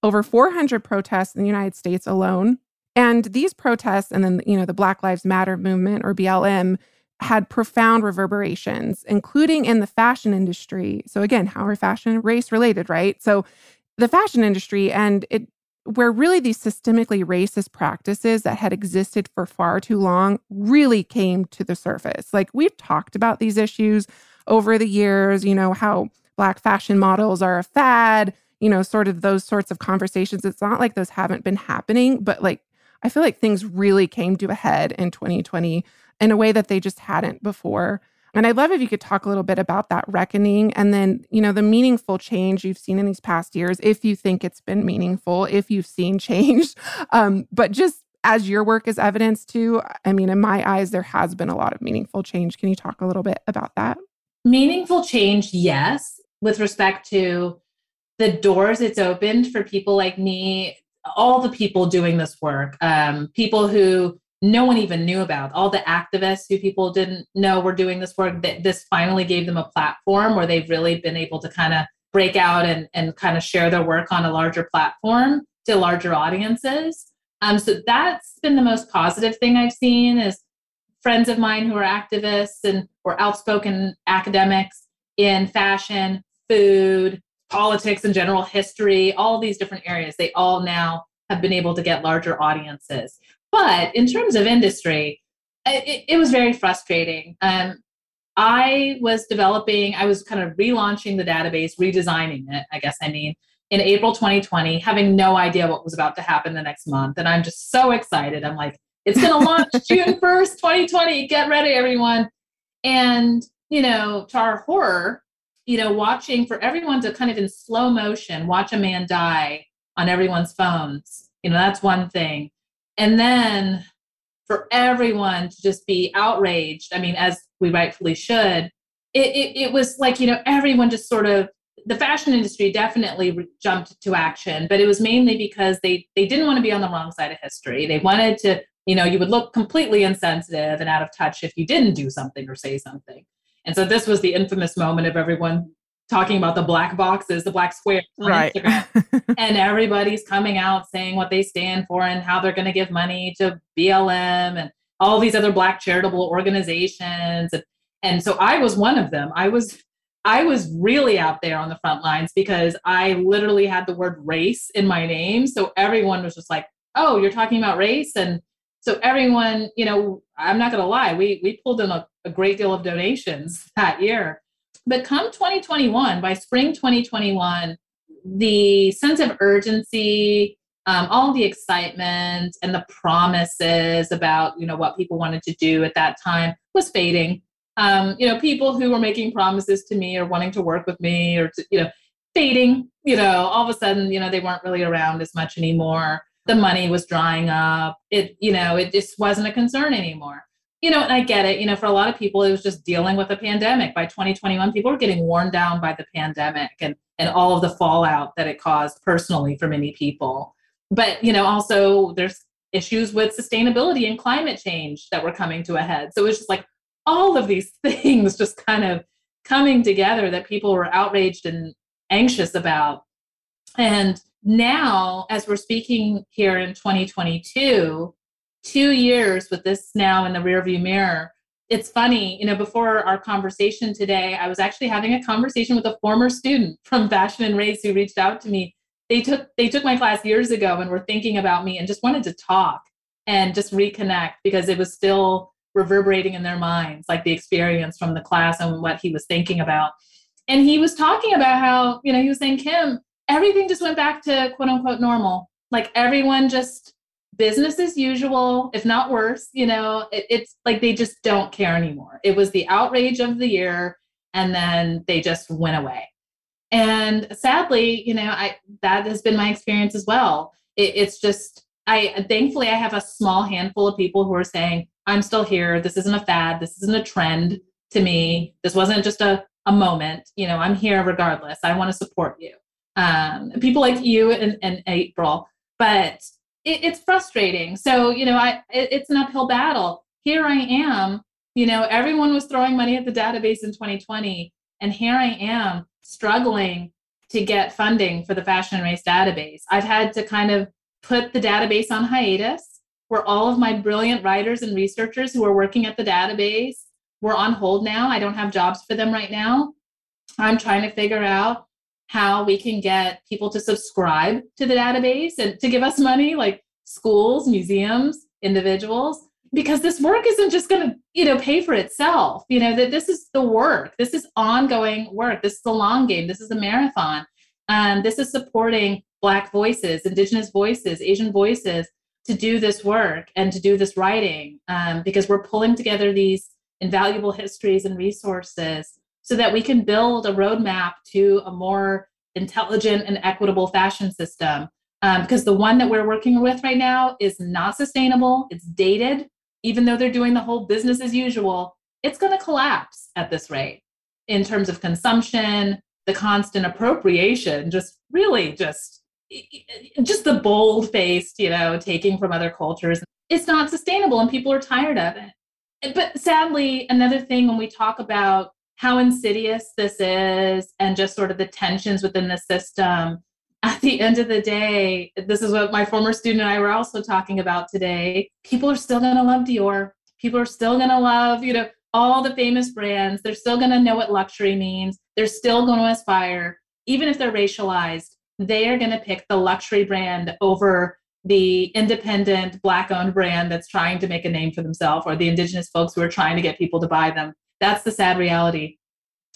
over 400 protests in the United States alone. And these protests, and then, you know, the Black Lives Matter movement or BLM, had profound reverberations, including in the fashion industry. So, again, how are fashion race related, right? So, the fashion industry, and it where really these systemically racist practices that had existed for far too long really came to the surface. Like we've talked about these issues over the years, you know, how Black fashion models are a fad, you know, sort of those sorts of conversations. It's not like those haven't been happening, but like I feel like things really came to a head in 2020 in a way that they just hadn't before. And I'd love if you could talk a little bit about that reckoning and then, you know, the meaningful change you've seen in these past years, if you think it's been meaningful, if you've seen change. Um, but just as your work is evidence to, I mean, in my eyes, there has been a lot of meaningful change. Can you talk a little bit about that? Meaningful change, yes, with respect to the doors it's opened for people like me, all the people doing this work, um, people who no one even knew about. All the activists who people didn't know were doing this work that this finally gave them a platform where they've really been able to kind of break out and, and kind of share their work on a larger platform to larger audiences. Um, so that's been the most positive thing i've seen is friends of mine who are activists and or outspoken academics in fashion food politics and general history all these different areas they all now have been able to get larger audiences but in terms of industry, it, it was very frustrating. Um, I was developing, I was kind of relaunching the database, redesigning it, I guess I mean, in April 2020, having no idea what was about to happen the next month. And I'm just so excited. I'm like, it's going to launch June 1st, 2020. Get ready, everyone. And, you know, to our horror, you know, watching for everyone to kind of in slow motion watch a man die on everyone's phones, you know, that's one thing and then for everyone to just be outraged i mean as we rightfully should it, it, it, was like you know everyone just sort of the fashion industry definitely re- jumped to action but it was mainly because they they didn't want to be on the wrong side of history. They wanted to you know you would look completely insensitive and out of touch if you didn't do something or say something. And so this was the infamous moment of everyone talking about the black boxes, the black squares right. and everybody's coming out saying what they stand for and how they're going to give money to BLM and all these other black charitable organizations. And, and so I was one of them. I was I was really out there on the front lines because I literally had the word race in my name. So everyone was just like, "Oh, you're talking about race?" And so everyone, you know, I'm not going to lie, we we pulled in a, a great deal of donations that year but come 2021, by spring 2021, the sense of urgency, um, all the excitement and the promises about you know what people wanted to do at that time was fading. Um, you know, people who were making promises to me or wanting to work with me or to, you know fading. You know, all of a sudden, you know, they weren't really around as much anymore. The money was drying up. It you know it just wasn't a concern anymore. You know, and I get it. You know, for a lot of people, it was just dealing with a pandemic. By 2021, people were getting worn down by the pandemic and and all of the fallout that it caused personally for many people. But you know, also there's issues with sustainability and climate change that were coming to a head. So it was just like all of these things just kind of coming together that people were outraged and anxious about. And now, as we're speaking here in 2022, two years with this now in the rearview mirror, it's funny, you know, before our conversation today, I was actually having a conversation with a former student from Fashion and Race who reached out to me. They took they took my class years ago and were thinking about me and just wanted to talk and just reconnect because it was still reverberating in their minds, like the experience from the class and what he was thinking about. And he was talking about how, you know, he was saying, Kim, everything just went back to quote unquote normal. Like everyone just business as usual, if not worse. You know, it, it's like they just don't care anymore. It was the outrage of the year, and then they just went away. And sadly, you know, I that has been my experience as well. It, it's just I thankfully I have a small handful of people who are saying, I'm still here. This isn't a fad. This isn't a trend to me. This wasn't just a, a moment. You know, I'm here regardless. I want to support you. Um, people like you and, and April, but it, it's frustrating. So, you know, I it, it's an uphill battle. Here I am, you know, everyone was throwing money at the database in 2020. And here I am struggling to get funding for the fashion race database. I've had to kind of put the database on hiatus where all of my brilliant writers and researchers who are working at the database were on hold now. I don't have jobs for them right now. I'm trying to figure out how we can get people to subscribe to the database and to give us money, like schools, museums, individuals, because this work isn't just going to, you know, pay for itself. You know, that this is the work. This is ongoing work. This is the long game. This is a marathon. Um, this is supporting Black voices, Indigenous voices, Asian voices to do this work and to do this writing um, because we're pulling together these invaluable histories and resources so that we can build a roadmap to a more intelligent and equitable fashion system. Um, because the one that we're working with right now is not sustainable, it's dated. Even though they're doing the whole business as usual, it's going to collapse at this rate in terms of consumption, the constant appropriation, just really just just the bold faced, you know, taking from other cultures. It's not sustainable and people are tired of it. But sadly, another thing when we talk about how insidious this is and just sort of the tensions within the system. At the end of the day, this is what my former student and I were also talking about today. People are still going to love Dior. People are still going to love, you know, all the famous brands. They're still going to know what luxury means. They're still going to aspire, even if they're racialized, they are going to pick the luxury brand over the independent black owned brand that's trying to make a name for themselves or the indigenous folks who are trying to get people to buy them that's the sad reality.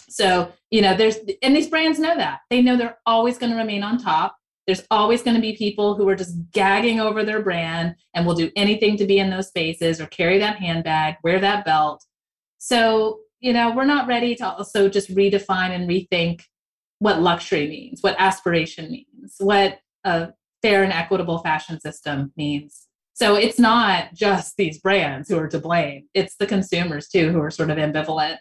So, you know, there's, and these brands know that. They know they're always going to remain on top. There's always going to be people who are just gagging over their brand and will do anything to be in those spaces or carry that handbag, wear that belt. So, you know, we're not ready to also just redefine and rethink what luxury means, what aspiration means, what a fair and equitable fashion system means. So it's not just these brands who are to blame, it's the consumers too who are sort of ambivalent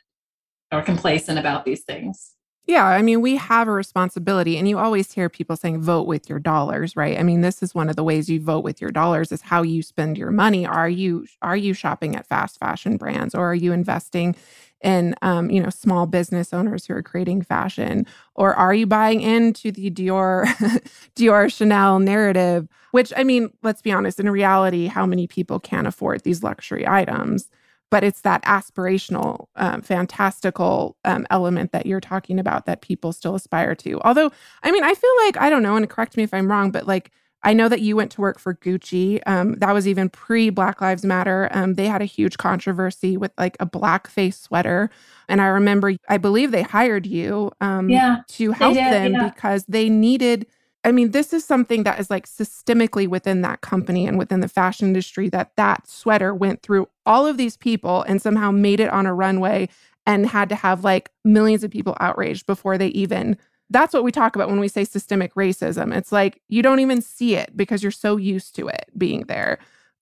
or complacent about these things. Yeah, I mean, we have a responsibility, and you always hear people saying vote with your dollars, right? I mean, this is one of the ways you vote with your dollars is how you spend your money. Are you are you shopping at fast fashion brands, or are you investing in um, you know small business owners who are creating fashion, or are you buying into the Dior Dior Chanel narrative? Which I mean, let's be honest, in reality, how many people can afford these luxury items? but it's that aspirational, um, fantastical um, element that you're talking about that people still aspire to. Although, I mean, I feel like, I don't know, and correct me if I'm wrong, but like, I know that you went to work for Gucci. Um, that was even pre Black Lives Matter. Um, they had a huge controversy with like a blackface sweater. And I remember, I believe they hired you um, yeah, to help did, them yeah. because they needed I mean, this is something that is like systemically within that company and within the fashion industry that that sweater went through all of these people and somehow made it on a runway and had to have like millions of people outraged before they even. That's what we talk about when we say systemic racism. It's like you don't even see it because you're so used to it being there.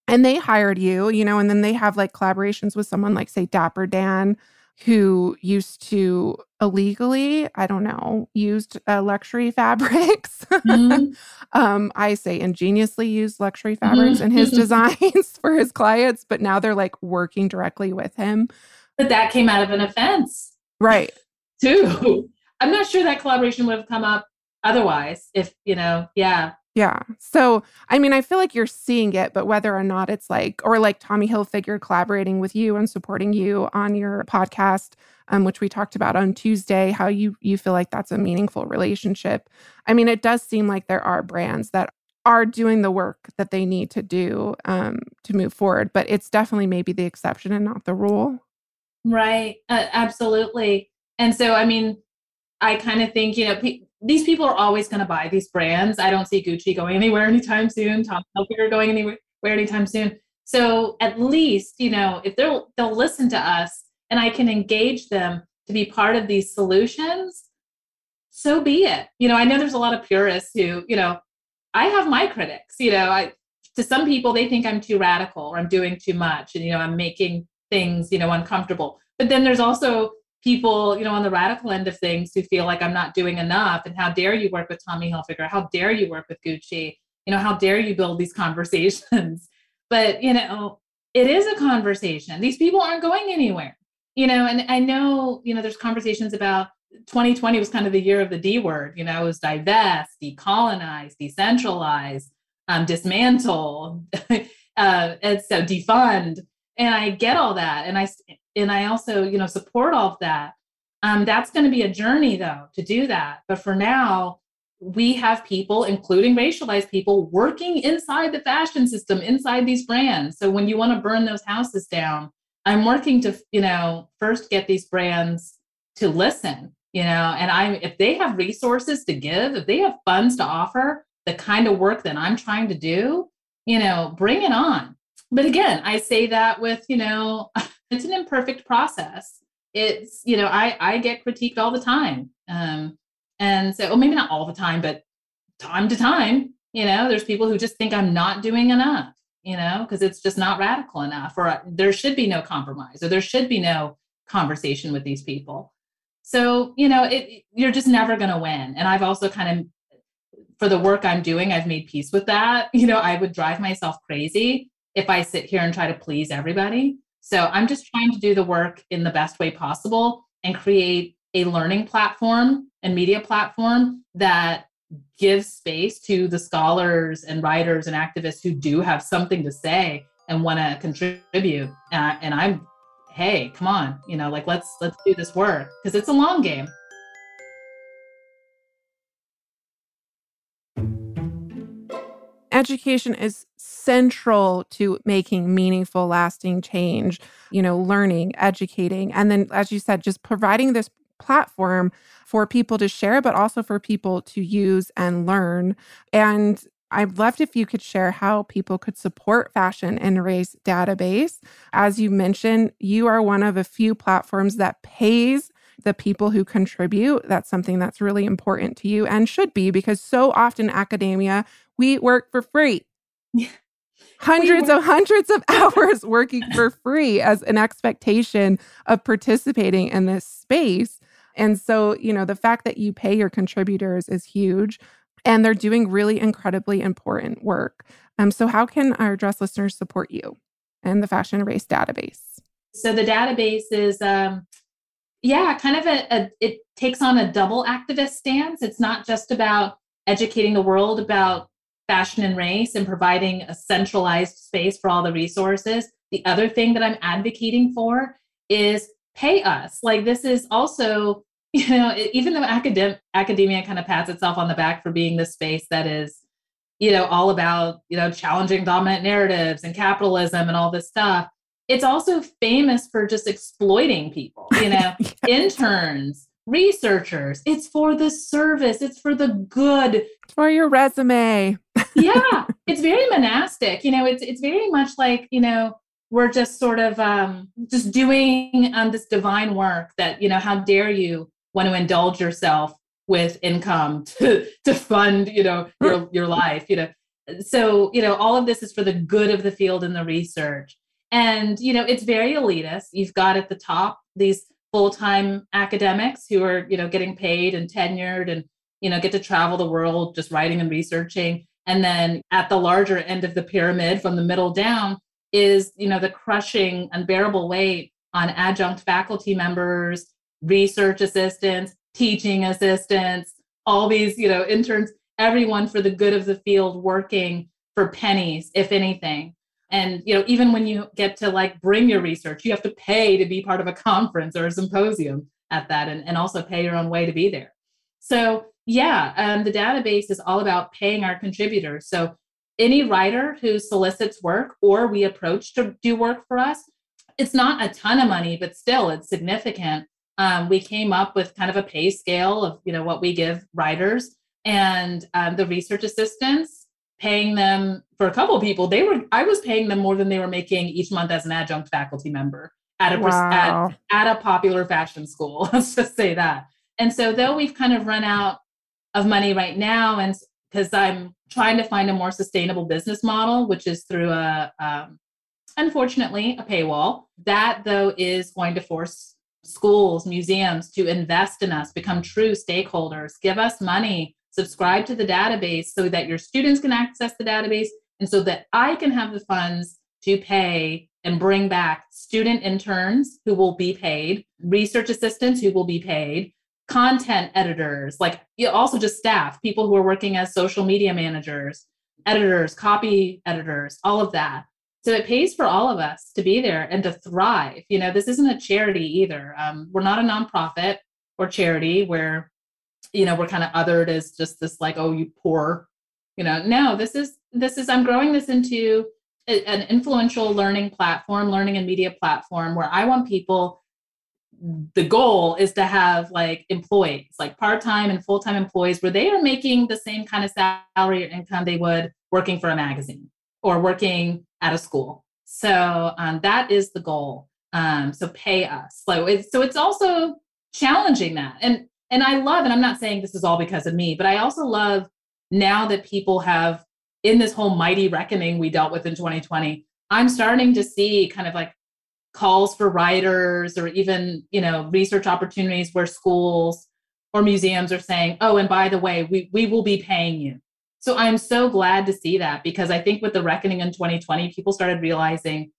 and they hired you, you know, and then they have like collaborations with someone like, say, Dapper Dan, who used to illegally, I don't know, used uh, luxury fabrics. Mm-hmm. um, I say ingeniously used luxury fabrics mm-hmm. in his designs for his clients, but now they're like working directly with him. But that came out of an offense. Right. Too. I'm not sure that collaboration would have come up otherwise if, you know, yeah, yeah. So, I mean, I feel like you're seeing it, but whether or not it's like, or like Tommy Hilfiger collaborating with you and supporting you on your podcast, um, which we talked about on Tuesday, how you you feel like that's a meaningful relationship. I mean, it does seem like there are brands that are doing the work that they need to do um, to move forward, but it's definitely maybe the exception and not the rule. Right. Uh, absolutely. And so, I mean, I kind of think, you know, pe- these people are always going to buy these brands. I don't see Gucci going anywhere anytime soon. Tom Hilfiger going anywhere anytime soon. So at least, you know, if they'll they'll listen to us and I can engage them to be part of these solutions, so be it. You know, I know there's a lot of purists who, you know, I have my critics. You know, I to some people they think I'm too radical or I'm doing too much and you know, I'm making things, you know, uncomfortable. But then there's also people, you know, on the radical end of things who feel like I'm not doing enough. And how dare you work with Tommy Hilfiger? How dare you work with Gucci? You know, how dare you build these conversations? but, you know, it is a conversation. These people aren't going anywhere, you know, and I know, you know, there's conversations about 2020 was kind of the year of the D word, you know, it was divest, decolonize, decentralize, um, dismantle, uh, and so defund. And I get all that. And I, and I also, you know, support all of that. Um, that's going to be a journey though to do that. But for now, we have people, including racialized people, working inside the fashion system, inside these brands. So when you want to burn those houses down, I'm working to, you know, first get these brands to listen, you know, and I'm if they have resources to give, if they have funds to offer the kind of work that I'm trying to do, you know, bring it on. But again, I say that with, you know, it's an imperfect process. It's you know i i get critiqued all the time. Um and so well maybe not all the time but time to time you know there's people who just think i'm not doing enough you know because it's just not radical enough or there should be no compromise or there should be no conversation with these people. So you know it you're just never going to win. And i've also kind of for the work i'm doing i've made peace with that. You know i would drive myself crazy if i sit here and try to please everybody so I'm just trying to do the work in the best way possible and create a learning platform and media platform that gives space to the scholars and writers and activists who do have something to say and want to contribute. Uh, and I'm, hey, come on, you know, like let's let's do this work because it's a long game. education is central to making meaningful, lasting change, you know, learning, educating. And then, as you said, just providing this platform for people to share, but also for people to use and learn. And I'd love if you could share how people could support Fashion and Race database. As you mentioned, you are one of a few platforms that pays the people who contribute. That's something that's really important to you and should be because so often academia, we work for free. Hundreds of hundreds of hours working for free as an expectation of participating in this space. And so, you know, the fact that you pay your contributors is huge and they're doing really incredibly important work. Um, so, how can our dress listeners support you and the Fashion Race database? So, the database is um, yeah, kind of a, a, it takes on a double activist stance. It's not just about educating the world about fashion and race and providing a centralized space for all the resources. The other thing that I'm advocating for is pay us. Like this is also, you know, even though academ- academia kind of pats itself on the back for being the space that is, you know, all about, you know, challenging dominant narratives and capitalism and all this stuff it's also famous for just exploiting people, you know, yes. interns, researchers. It's for the service, it's for the good. For your resume. Yeah, it's very monastic. You know, it's it's very much like, you know, we're just sort of um, just doing um, this divine work that, you know, how dare you want to indulge yourself with income to, to fund, you know, your, your life, you know. So, you know, all of this is for the good of the field and the research. And, you know, it's very elitist. You've got at the top these full-time academics who are, you know, getting paid and tenured and, you know, get to travel the world just writing and researching. And then at the larger end of the pyramid from the middle down is, you know, the crushing unbearable weight on adjunct faculty members, research assistants, teaching assistants, all these, you know, interns, everyone for the good of the field working for pennies, if anything. And you know, even when you get to like bring your research, you have to pay to be part of a conference or a symposium at that, and, and also pay your own way to be there. So yeah, um, the database is all about paying our contributors. So any writer who solicits work or we approach to do work for us, it's not a ton of money, but still it's significant. Um, we came up with kind of a pay scale of you know what we give writers and um, the research assistants paying them for a couple of people they were i was paying them more than they were making each month as an adjunct faculty member at a wow. at, at a popular fashion school let's just say that and so though we've kind of run out of money right now and because i'm trying to find a more sustainable business model which is through a um, unfortunately a paywall. That though is going to force schools museums to invest in us become true stakeholders give us money subscribe to the database so that your students can access the database and so that I can have the funds to pay and bring back student interns who will be paid, research assistants who will be paid, content editors, like also just staff, people who are working as social media managers, editors, copy editors, all of that. So it pays for all of us to be there and to thrive. You know, this isn't a charity either. Um, we're not a nonprofit or charity where you know, we're kind of othered as just this like, oh, you poor, you know, no, this is, this is, I'm growing this into a, an influential learning platform, learning and media platform where I want people, the goal is to have like employees, like part-time and full-time employees where they are making the same kind of salary or income they would working for a magazine or working at a school. So um, that is the goal. Um, so pay us. So it's, so it's also challenging that. And and I love, and I'm not saying this is all because of me, but I also love now that people have in this whole mighty reckoning we dealt with in 2020, I'm starting to see kind of like calls for writers or even, you know, research opportunities where schools or museums are saying, oh, and by the way, we, we will be paying you. So I'm so glad to see that because I think with the reckoning in 2020, people started realizing,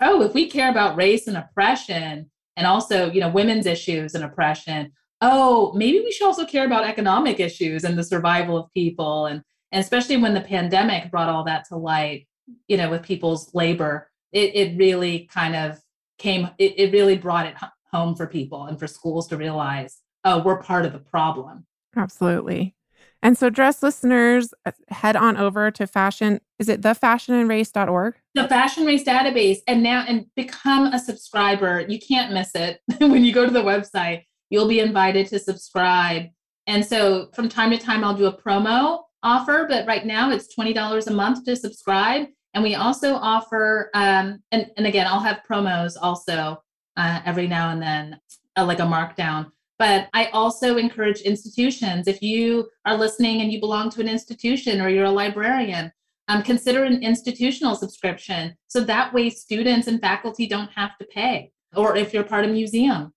oh, if we care about race and oppression and also, you know, women's issues and oppression, oh, maybe we should also care about economic issues and the survival of people. And, and especially when the pandemic brought all that to light, you know, with people's labor, it, it really kind of came, it, it really brought it home for people and for schools to realize, oh, we're part of the problem. Absolutely. And so, dress listeners, uh, head on over to fashion. Is it thefashionandrace.org? The Fashion Race database, and now and become a subscriber. You can't miss it when you go to the website you'll be invited to subscribe. And so from time to time, I'll do a promo offer, but right now it's $20 a month to subscribe. And we also offer, um, and, and again, I'll have promos also uh, every now and then, uh, like a markdown. But I also encourage institutions, if you are listening and you belong to an institution or you're a librarian, um, consider an institutional subscription. So that way students and faculty don't have to pay. Or if you're part of a museum,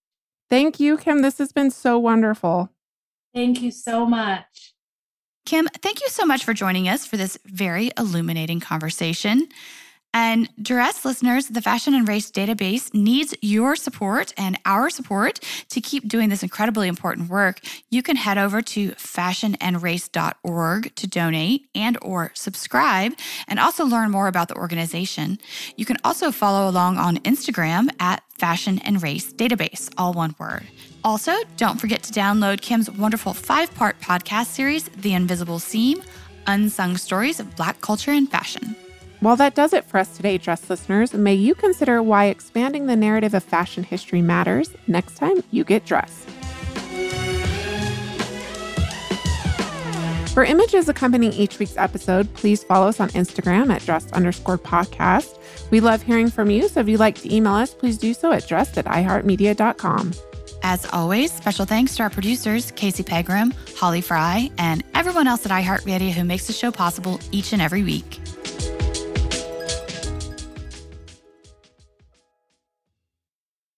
Thank you, Kim. This has been so wonderful. Thank you so much. Kim, thank you so much for joining us for this very illuminating conversation. And Dress listeners, the Fashion and Race database needs your support and our support to keep doing this incredibly important work. You can head over to fashionandrace.org to donate and or subscribe and also learn more about the organization. You can also follow along on Instagram at Fashion and Race Database, all one word. Also, don't forget to download Kim's wonderful five-part podcast series, The Invisible Seam: Unsung Stories of Black Culture and Fashion. Well, that does it for us today, dress listeners. May you consider why expanding the narrative of fashion history matters next time you get dressed. For images accompanying each week's episode, please follow us on Instagram at dressed underscore podcast. We love hearing from you, so if you'd like to email us, please do so at dressed at iheartmedia.com. As always, special thanks to our producers, Casey Pegram, Holly Fry, and everyone else at iHeartMedia who makes the show possible each and every week.